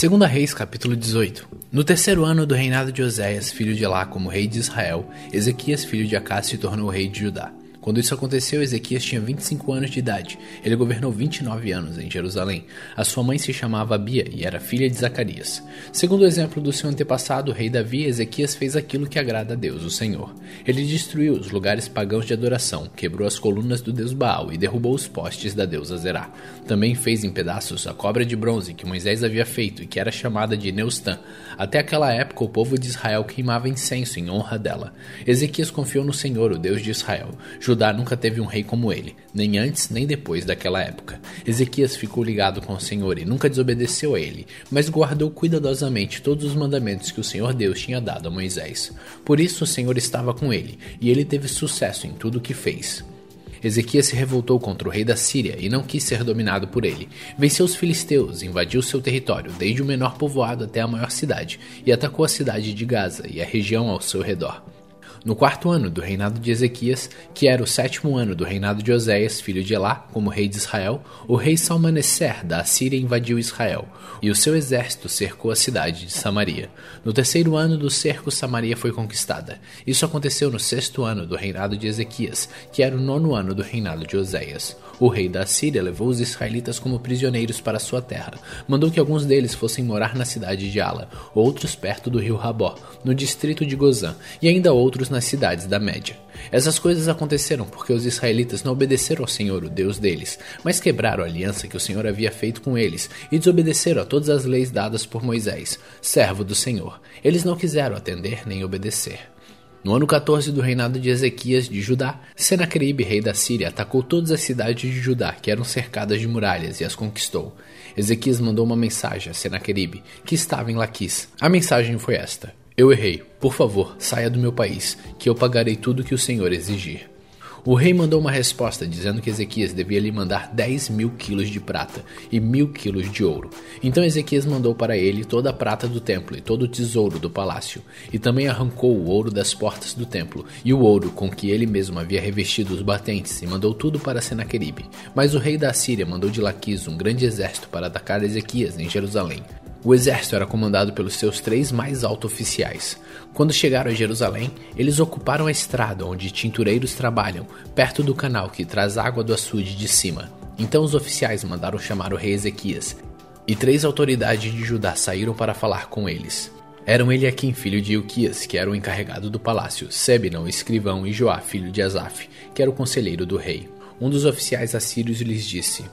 Segunda Reis, capítulo 18. No terceiro ano do reinado de Oséias, filho de Elá, como rei de Israel, Ezequias, filho de Acás, se tornou rei de Judá. Quando isso aconteceu, Ezequias tinha 25 anos de idade. Ele governou 29 anos em Jerusalém. A sua mãe se chamava Abia e era filha de Zacarias. Segundo o exemplo do seu antepassado, o rei Davi, Ezequias fez aquilo que agrada a Deus, o Senhor. Ele destruiu os lugares pagãos de adoração, quebrou as colunas do deus Baal e derrubou os postes da deusa Zerá. Também fez em pedaços a cobra de bronze que Moisés havia feito e que era chamada de Neustã. Até aquela época, o povo de Israel queimava incenso em honra dela. Ezequias confiou no Senhor, o Deus de Israel. Judá nunca teve um rei como ele, nem antes nem depois daquela época. Ezequias ficou ligado com o Senhor e nunca desobedeceu a ele, mas guardou cuidadosamente todos os mandamentos que o Senhor Deus tinha dado a Moisés. Por isso o Senhor estava com ele, e ele teve sucesso em tudo o que fez. Ezequias se revoltou contra o rei da Síria e não quis ser dominado por ele. Venceu os filisteus, invadiu seu território, desde o menor povoado até a maior cidade, e atacou a cidade de Gaza e a região ao seu redor. No quarto ano do reinado de Ezequias, que era o sétimo ano do reinado de Oséias, filho de Elá, como rei de Israel, o rei Salmaneser da Assíria invadiu Israel, e o seu exército cercou a cidade de Samaria. No terceiro ano do cerco, Samaria foi conquistada. Isso aconteceu no sexto ano do reinado de Ezequias, que era o nono ano do reinado de Oséias. O rei da Síria levou os israelitas como prisioneiros para sua terra. Mandou que alguns deles fossem morar na cidade de Ala, outros perto do rio Rabó, no distrito de Gozã, e ainda outros nas cidades da Média. Essas coisas aconteceram porque os israelitas não obedeceram ao Senhor, o Deus deles, mas quebraram a aliança que o Senhor havia feito com eles e desobedeceram a todas as leis dadas por Moisés, servo do Senhor. Eles não quiseram atender nem obedecer. No ano 14 do reinado de Ezequias de Judá, Senaqueribe, rei da Síria, atacou todas as cidades de Judá que eram cercadas de muralhas e as conquistou. Ezequias mandou uma mensagem a Senaqueribe, que estava em Laquis. A mensagem foi esta: Eu errei. Por favor, saia do meu país, que eu pagarei tudo que o Senhor exigir. O rei mandou uma resposta dizendo que Ezequias devia lhe mandar 10 mil quilos de prata e mil quilos de ouro. Então Ezequias mandou para ele toda a prata do templo e todo o tesouro do palácio, e também arrancou o ouro das portas do templo e o ouro com que ele mesmo havia revestido os batentes, e mandou tudo para Senaqueribe. Mas o rei da Síria mandou de Laquis um grande exército para atacar Ezequias em Jerusalém. O exército era comandado pelos seus três mais altos oficiais. Quando chegaram a Jerusalém, eles ocuparam a estrada onde tintureiros trabalham, perto do canal que traz água do açude de cima. Então os oficiais mandaram chamar o rei Ezequias, e três autoridades de Judá saíram para falar com eles. Eram Eliakim, filho de Ilquias, que era o encarregado do palácio, Sebna, o escrivão, e Joá, filho de Asaf, que era o conselheiro do rei. Um dos oficiais assírios lhes disse: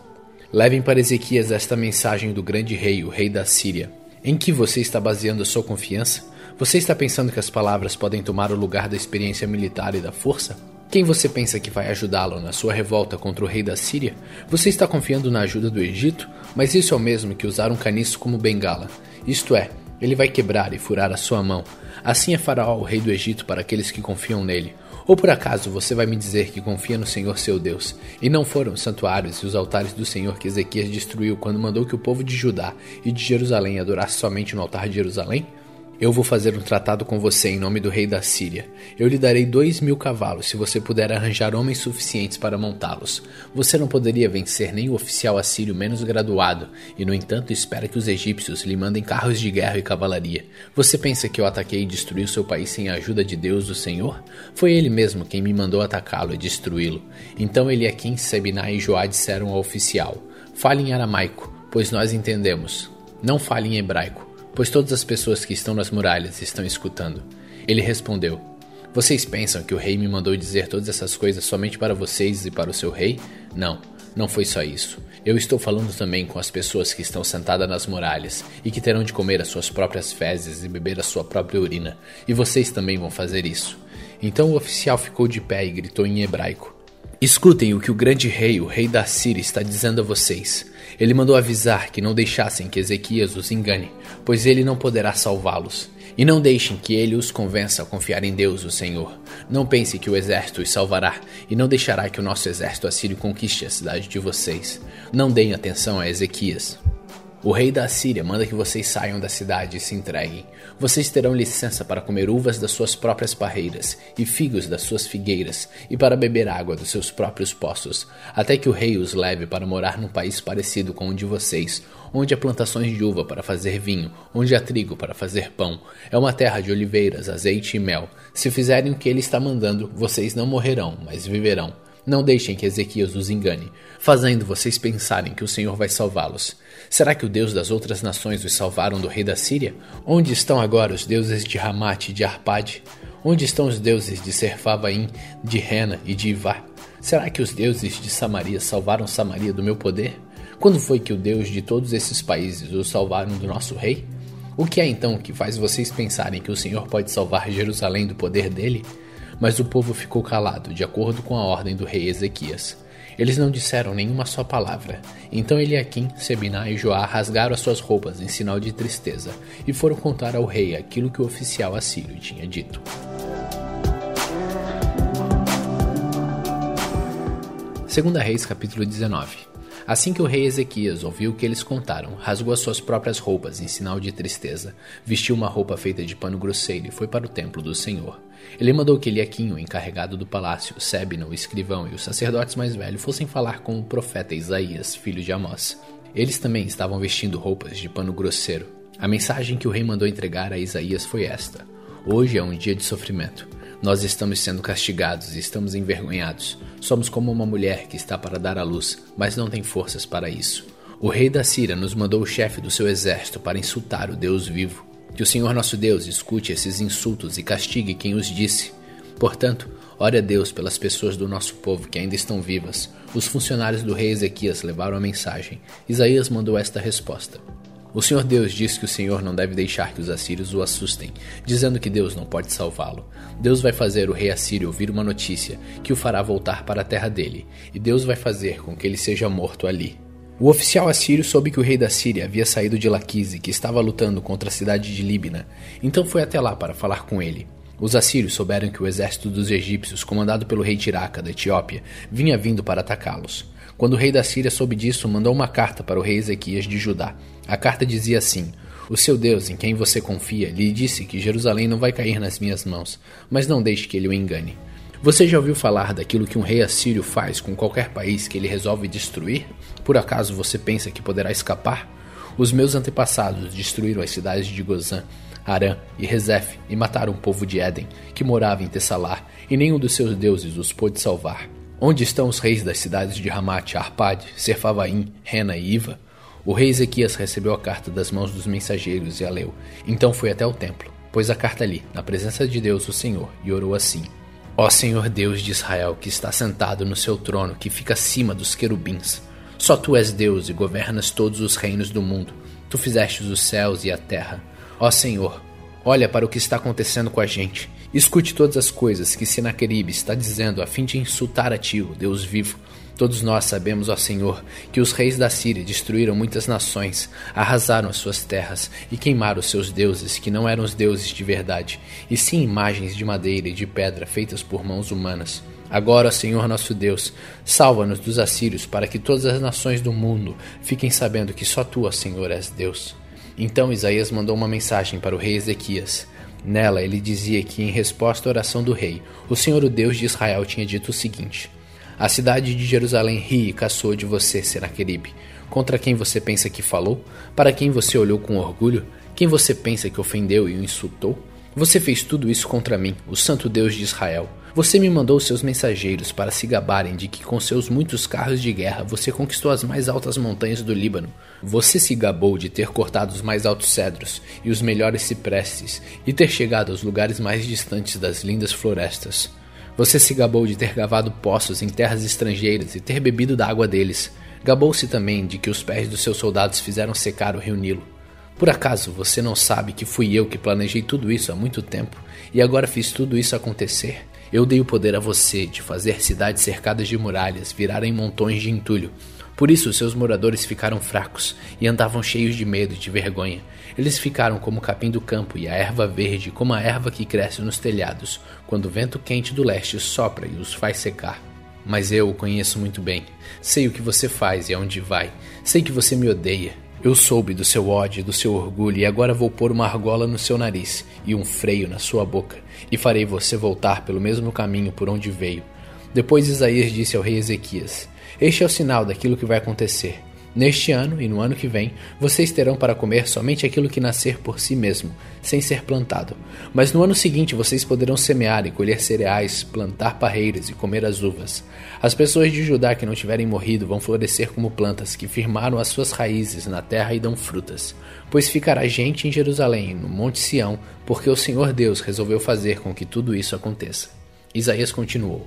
Levem para Ezequias esta mensagem do grande rei, o rei da Síria. Em que você está baseando a sua confiança? Você está pensando que as palavras podem tomar o lugar da experiência militar e da força? Quem você pensa que vai ajudá-lo na sua revolta contra o rei da Síria? Você está confiando na ajuda do Egito? Mas isso é o mesmo que usar um caniço como bengala. Isto é, ele vai quebrar e furar a sua mão. Assim é Faraó, o rei do Egito, para aqueles que confiam nele. Ou por acaso você vai me dizer que confia no Senhor seu Deus, e não foram os santuários e os altares do Senhor que Ezequias destruiu quando mandou que o povo de Judá e de Jerusalém adorasse somente no altar de Jerusalém? Eu vou fazer um tratado com você em nome do rei da Síria. Eu lhe darei dois mil cavalos se você puder arranjar homens suficientes para montá-los. Você não poderia vencer nem o oficial assírio menos graduado, e no entanto espera que os egípcios lhe mandem carros de guerra e cavalaria. Você pensa que eu ataquei e destruí o seu país sem a ajuda de Deus, o Senhor? Foi ele mesmo quem me mandou atacá-lo e destruí-lo. Então Eliakim, Sebiná e Joá disseram ao oficial: Fale em aramaico, pois nós entendemos. Não fale em hebraico pois todas as pessoas que estão nas muralhas estão escutando. Ele respondeu: Vocês pensam que o rei me mandou dizer todas essas coisas somente para vocês e para o seu rei? Não, não foi só isso. Eu estou falando também com as pessoas que estão sentadas nas muralhas e que terão de comer as suas próprias fezes e beber a sua própria urina, e vocês também vão fazer isso. Então o oficial ficou de pé e gritou em hebraico: Escutem o que o grande rei, o rei da Síria, está dizendo a vocês. Ele mandou avisar que não deixassem que Ezequias os engane, pois ele não poderá salvá-los. E não deixem que ele os convença a confiar em Deus, o Senhor. Não pense que o exército os salvará, e não deixará que o nosso exército assírio conquiste a cidade de vocês. Não deem atenção a Ezequias. O rei da Assíria manda que vocês saiam da cidade e se entreguem. Vocês terão licença para comer uvas das suas próprias parreiras e figos das suas figueiras e para beber água dos seus próprios poços, até que o rei os leve para morar num país parecido com o de vocês, onde há plantações de uva para fazer vinho, onde há trigo para fazer pão. É uma terra de oliveiras, azeite e mel. Se fizerem o que ele está mandando, vocês não morrerão, mas viverão. Não deixem que Ezequias os engane, fazendo vocês pensarem que o Senhor vai salvá-los. Será que o Deus das outras nações os salvaram do rei da Síria? Onde estão agora os deuses de Ramate e de Arpade? Onde estão os deuses de Serfavaim, de Rena e de Ivá? Será que os deuses de Samaria salvaram Samaria do meu poder? Quando foi que o Deus de todos esses países os salvaram do nosso rei? O que é então que faz vocês pensarem que o Senhor pode salvar Jerusalém do poder dele? Mas o povo ficou calado, de acordo com a ordem do rei Ezequias. Eles não disseram nenhuma só palavra. Então Eliakim, Sebiná e Joá rasgaram as suas roupas em sinal de tristeza e foram contar ao rei aquilo que o oficial assírio tinha dito. Segunda Reis, capítulo 19. Assim que o rei Ezequias ouviu o que eles contaram, rasgou as suas próprias roupas em sinal de tristeza, vestiu uma roupa feita de pano grosseiro e foi para o templo do Senhor. Ele mandou que Eliaquim, encarregado do palácio, Sebna, o escrivão e os sacerdotes mais velhos fossem falar com o profeta Isaías, filho de Amós. Eles também estavam vestindo roupas de pano grosseiro. A mensagem que o rei mandou entregar a Isaías foi esta: Hoje é um dia de sofrimento. Nós estamos sendo castigados e estamos envergonhados. Somos como uma mulher que está para dar à luz, mas não tem forças para isso. O rei da Síria nos mandou o chefe do seu exército para insultar o Deus vivo. Que o Senhor nosso Deus escute esses insultos e castigue quem os disse. Portanto, ore a Deus pelas pessoas do nosso povo que ainda estão vivas. Os funcionários do rei Ezequias levaram a mensagem. Isaías mandou esta resposta: o Senhor Deus diz que o Senhor não deve deixar que os assírios o assustem, dizendo que Deus não pode salvá-lo. Deus vai fazer o rei assírio ouvir uma notícia que o fará voltar para a terra dele, e Deus vai fazer com que ele seja morto ali. O oficial assírio soube que o rei da Síria havia saído de Laquise, que estava lutando contra a cidade de Líbina, então foi até lá para falar com ele. Os assírios souberam que o exército dos egípcios, comandado pelo rei Tiraca da Etiópia, vinha vindo para atacá-los. Quando o rei da Síria soube disso, mandou uma carta para o rei Ezequias de Judá. A carta dizia assim: O seu Deus, em quem você confia, lhe disse que Jerusalém não vai cair nas minhas mãos, mas não deixe que ele o engane. Você já ouviu falar daquilo que um rei assírio faz com qualquer país que ele resolve destruir? Por acaso você pensa que poderá escapar? Os meus antepassados destruíram as cidades de Gozã, Arã e Rezef e mataram o povo de Éden, que morava em Tessalá, e nenhum dos seus deuses os pôde salvar. Onde estão os reis das cidades de Ramate, Arpade, Serfavaim, Rena e Iva? O rei Ezequias recebeu a carta das mãos dos mensageiros e a leu. Então foi até o templo, pôs a carta ali, na presença de Deus, o Senhor, e orou assim: Ó Senhor Deus de Israel, que está sentado no seu trono, que fica acima dos querubins. Só tu és Deus e governas todos os reinos do mundo. Tu fizeste os céus e a terra. Ó Senhor, olha para o que está acontecendo com a gente. Escute todas as coisas que Senaqueribe está dizendo a fim de insultar a ti, o Deus vivo. Todos nós sabemos, ó Senhor, que os reis da Síria destruíram muitas nações, arrasaram as suas terras e queimaram os seus deuses, que não eram os deuses de verdade, e sim imagens de madeira e de pedra feitas por mãos humanas. Agora, Senhor nosso Deus, salva-nos dos assírios, para que todas as nações do mundo fiquem sabendo que só tu, ó Senhor, és Deus. Então Isaías mandou uma mensagem para o rei Ezequias. Nela ele dizia que, em resposta à oração do rei, o Senhor, o Deus de Israel, tinha dito o seguinte: A cidade de Jerusalém ri e caçou de você, Senaqueribe. Contra quem você pensa que falou? Para quem você olhou com orgulho? Quem você pensa que ofendeu e o insultou? Você fez tudo isso contra mim, o Santo Deus de Israel. Você me mandou seus mensageiros para se gabarem de que com seus muitos carros de guerra você conquistou as mais altas montanhas do Líbano. Você se gabou de ter cortado os mais altos cedros e os melhores ciprestes e ter chegado aos lugares mais distantes das lindas florestas. Você se gabou de ter cavado poços em terras estrangeiras e ter bebido da água deles. Gabou-se também de que os pés dos seus soldados fizeram secar o rio Nilo. Por acaso você não sabe que fui eu que planejei tudo isso há muito tempo e agora fiz tudo isso acontecer? Eu dei o poder a você de fazer cidades cercadas de muralhas virarem montões de entulho. Por isso seus moradores ficaram fracos e andavam cheios de medo e de vergonha. Eles ficaram como o capim do campo e a erva verde, como a erva que cresce nos telhados, quando o vento quente do leste sopra e os faz secar. Mas eu o conheço muito bem. Sei o que você faz e aonde vai. Sei que você me odeia. Eu soube do seu ódio do seu orgulho, e agora vou pôr uma argola no seu nariz e um freio na sua boca, e farei você voltar pelo mesmo caminho por onde veio. Depois Isaías disse ao rei Ezequias: Este é o sinal daquilo que vai acontecer. Neste ano e no ano que vem, vocês terão para comer somente aquilo que nascer por si mesmo, sem ser plantado. Mas no ano seguinte vocês poderão semear e colher cereais, plantar parreiras e comer as uvas. As pessoas de Judá que não tiverem morrido vão florescer como plantas que firmaram as suas raízes na terra e dão frutas. Pois ficará gente em Jerusalém, no Monte Sião, porque o Senhor Deus resolveu fazer com que tudo isso aconteça. Isaías continuou.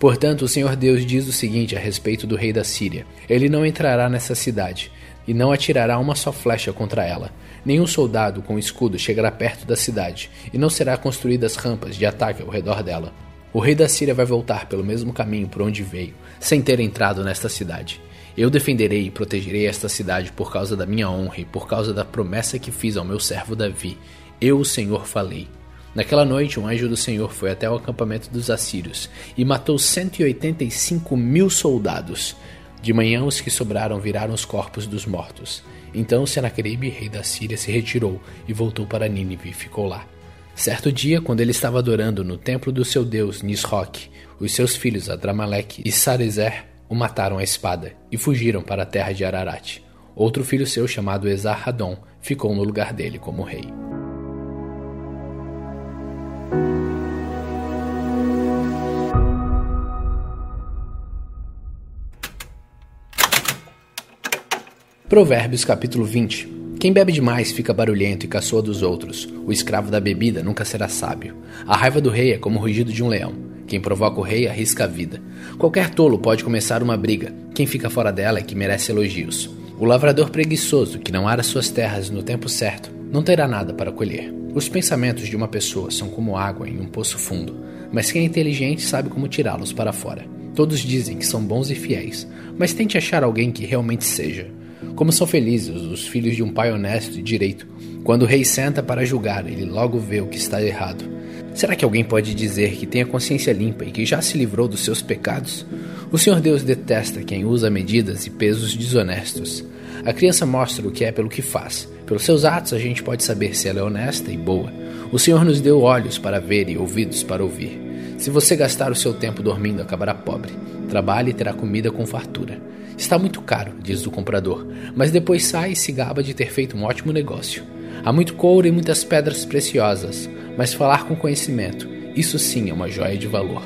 Portanto, o Senhor Deus diz o seguinte a respeito do rei da Síria: Ele não entrará nessa cidade, e não atirará uma só flecha contra ela. Nenhum soldado com escudo chegará perto da cidade, e não será construídas rampas de ataque ao redor dela. O rei da Síria vai voltar pelo mesmo caminho por onde veio, sem ter entrado nesta cidade. Eu defenderei e protegerei esta cidade por causa da minha honra e por causa da promessa que fiz ao meu servo Davi. Eu, o Senhor, falei. Naquela noite, um anjo do Senhor foi até o acampamento dos assírios e matou 185 mil soldados. De manhã, os que sobraram viraram os corpos dos mortos. Então Senaqueribe, rei da Síria, se retirou e voltou para Nínive e ficou lá. Certo dia, quando ele estava adorando no templo do seu deus Nisroch, os seus filhos Adramaleque e Sarezer o mataram à espada e fugiram para a terra de Ararat. Outro filho seu, chamado Esarhadon, ficou no lugar dele como rei. Provérbios capítulo 20 Quem bebe demais fica barulhento e caçoa dos outros. O escravo da bebida nunca será sábio. A raiva do rei é como o rugido de um leão. Quem provoca o rei arrisca a vida. Qualquer tolo pode começar uma briga. Quem fica fora dela é que merece elogios. O lavrador preguiçoso, que não ara suas terras no tempo certo, não terá nada para colher. Os pensamentos de uma pessoa são como água em um poço fundo, mas quem é inteligente sabe como tirá-los para fora. Todos dizem que são bons e fiéis, mas tente achar alguém que realmente seja. Como são felizes os filhos de um pai honesto e direito. Quando o rei senta para julgar, ele logo vê o que está errado. Será que alguém pode dizer que tem a consciência limpa e que já se livrou dos seus pecados? O Senhor Deus detesta quem usa medidas e pesos desonestos. A criança mostra o que é pelo que faz. Pelos seus atos a gente pode saber se ela é honesta e boa. O Senhor nos deu olhos para ver e ouvidos para ouvir. Se você gastar o seu tempo dormindo, acabará pobre. Trabalhe e terá comida com fartura. Está muito caro, diz o comprador, mas depois sai e se gaba de ter feito um ótimo negócio. Há muito couro e muitas pedras preciosas, mas falar com conhecimento, isso sim é uma joia de valor.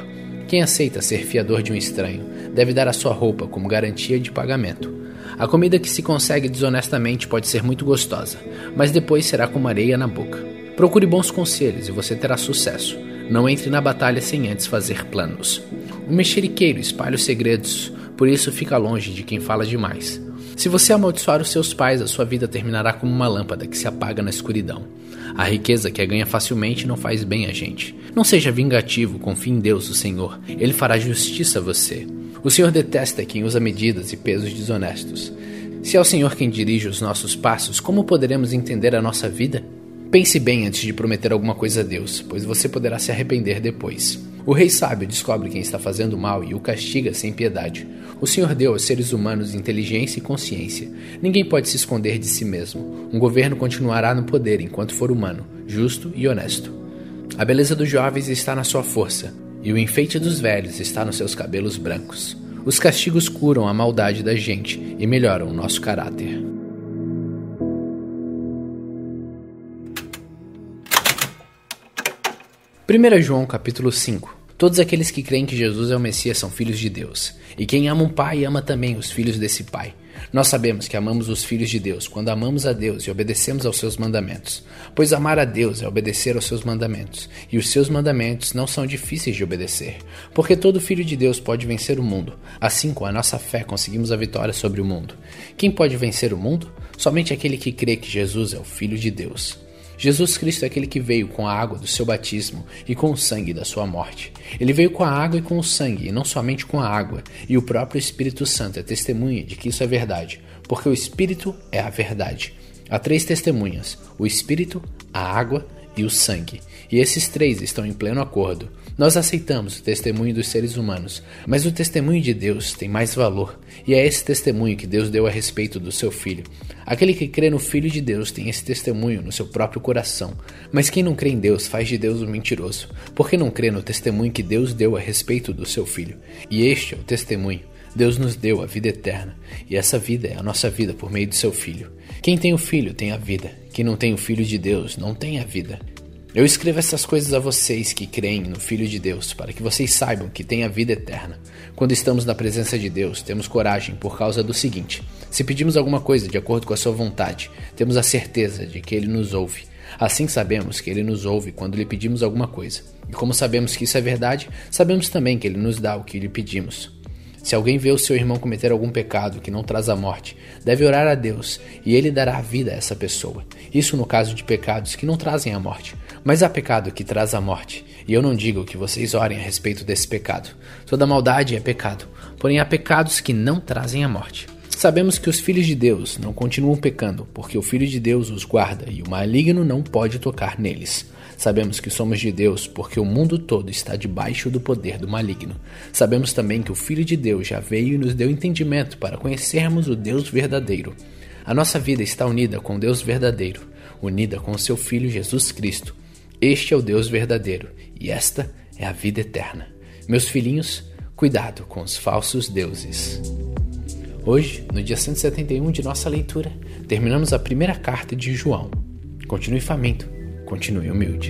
Quem aceita ser fiador de um estranho deve dar a sua roupa como garantia de pagamento. A comida que se consegue desonestamente pode ser muito gostosa, mas depois será como areia na boca. Procure bons conselhos e você terá sucesso. Não entre na batalha sem antes fazer planos. O mexeriqueiro espalha os segredos, por isso fica longe de quem fala demais. Se você amaldiçoar os seus pais, a sua vida terminará como uma lâmpada que se apaga na escuridão. A riqueza que é ganha facilmente não faz bem a gente. Não seja vingativo, confie em Deus, o Senhor. Ele fará justiça a você. O Senhor detesta quem usa medidas e pesos desonestos. Se é o Senhor quem dirige os nossos passos, como poderemos entender a nossa vida? Pense bem antes de prometer alguma coisa a Deus, pois você poderá se arrepender depois. O rei sábio descobre quem está fazendo mal e o castiga sem piedade. O Senhor deu aos seres humanos inteligência e consciência. Ninguém pode se esconder de si mesmo. Um governo continuará no poder enquanto for humano, justo e honesto. A beleza dos jovens está na sua força, e o enfeite dos velhos está nos seus cabelos brancos. Os castigos curam a maldade da gente e melhoram o nosso caráter. Primeira João capítulo 5 Todos aqueles que creem que Jesus é o Messias são filhos de Deus. E quem ama um pai ama também os filhos desse pai. Nós sabemos que amamos os filhos de Deus quando amamos a Deus e obedecemos aos seus mandamentos. Pois amar a Deus é obedecer aos seus mandamentos, e os seus mandamentos não são difíceis de obedecer, porque todo filho de Deus pode vencer o mundo. Assim, com a nossa fé, conseguimos a vitória sobre o mundo. Quem pode vencer o mundo? Somente aquele que crê que Jesus é o Filho de Deus. Jesus Cristo é aquele que veio com a água do seu batismo e com o sangue da sua morte. Ele veio com a água e com o sangue, e não somente com a água, e o próprio Espírito Santo é testemunha de que isso é verdade, porque o Espírito é a verdade. Há três testemunhas: o Espírito, a água e o sangue. E esses três estão em pleno acordo. Nós aceitamos o testemunho dos seres humanos, mas o testemunho de Deus tem mais valor, e é esse testemunho que Deus deu a respeito do seu Filho. Aquele que crê no Filho de Deus tem esse testemunho no seu próprio coração, mas quem não crê em Deus faz de Deus um mentiroso, porque não crê no testemunho que Deus deu a respeito do seu Filho. E este é o testemunho. Deus nos deu a vida eterna, e essa vida é a nossa vida por meio do seu Filho. Quem tem o Filho tem a vida, quem não tem o Filho de Deus não tem a vida. Eu escrevo essas coisas a vocês que creem no Filho de Deus, para que vocês saibam que têm a vida eterna. Quando estamos na presença de Deus, temos coragem por causa do seguinte: se pedimos alguma coisa de acordo com a Sua vontade, temos a certeza de que Ele nos ouve. Assim sabemos que Ele nos ouve quando lhe pedimos alguma coisa. E como sabemos que isso é verdade, sabemos também que Ele nos dá o que lhe pedimos. Se alguém vê o seu irmão cometer algum pecado que não traz a morte, deve orar a Deus e ele dará vida a essa pessoa. Isso no caso de pecados que não trazem a morte. Mas há pecado que traz a morte, e eu não digo que vocês orem a respeito desse pecado. Toda maldade é pecado, porém há pecados que não trazem a morte. Sabemos que os filhos de Deus não continuam pecando, porque o Filho de Deus os guarda e o maligno não pode tocar neles. Sabemos que somos de Deus porque o mundo todo está debaixo do poder do maligno. Sabemos também que o Filho de Deus já veio e nos deu entendimento para conhecermos o Deus verdadeiro. A nossa vida está unida com Deus verdadeiro, unida com o seu Filho Jesus Cristo. Este é o Deus verdadeiro e esta é a vida eterna. Meus filhinhos, cuidado com os falsos deuses. Hoje, no dia 171 de nossa leitura, terminamos a primeira carta de João. Continue faminto, continue humilde.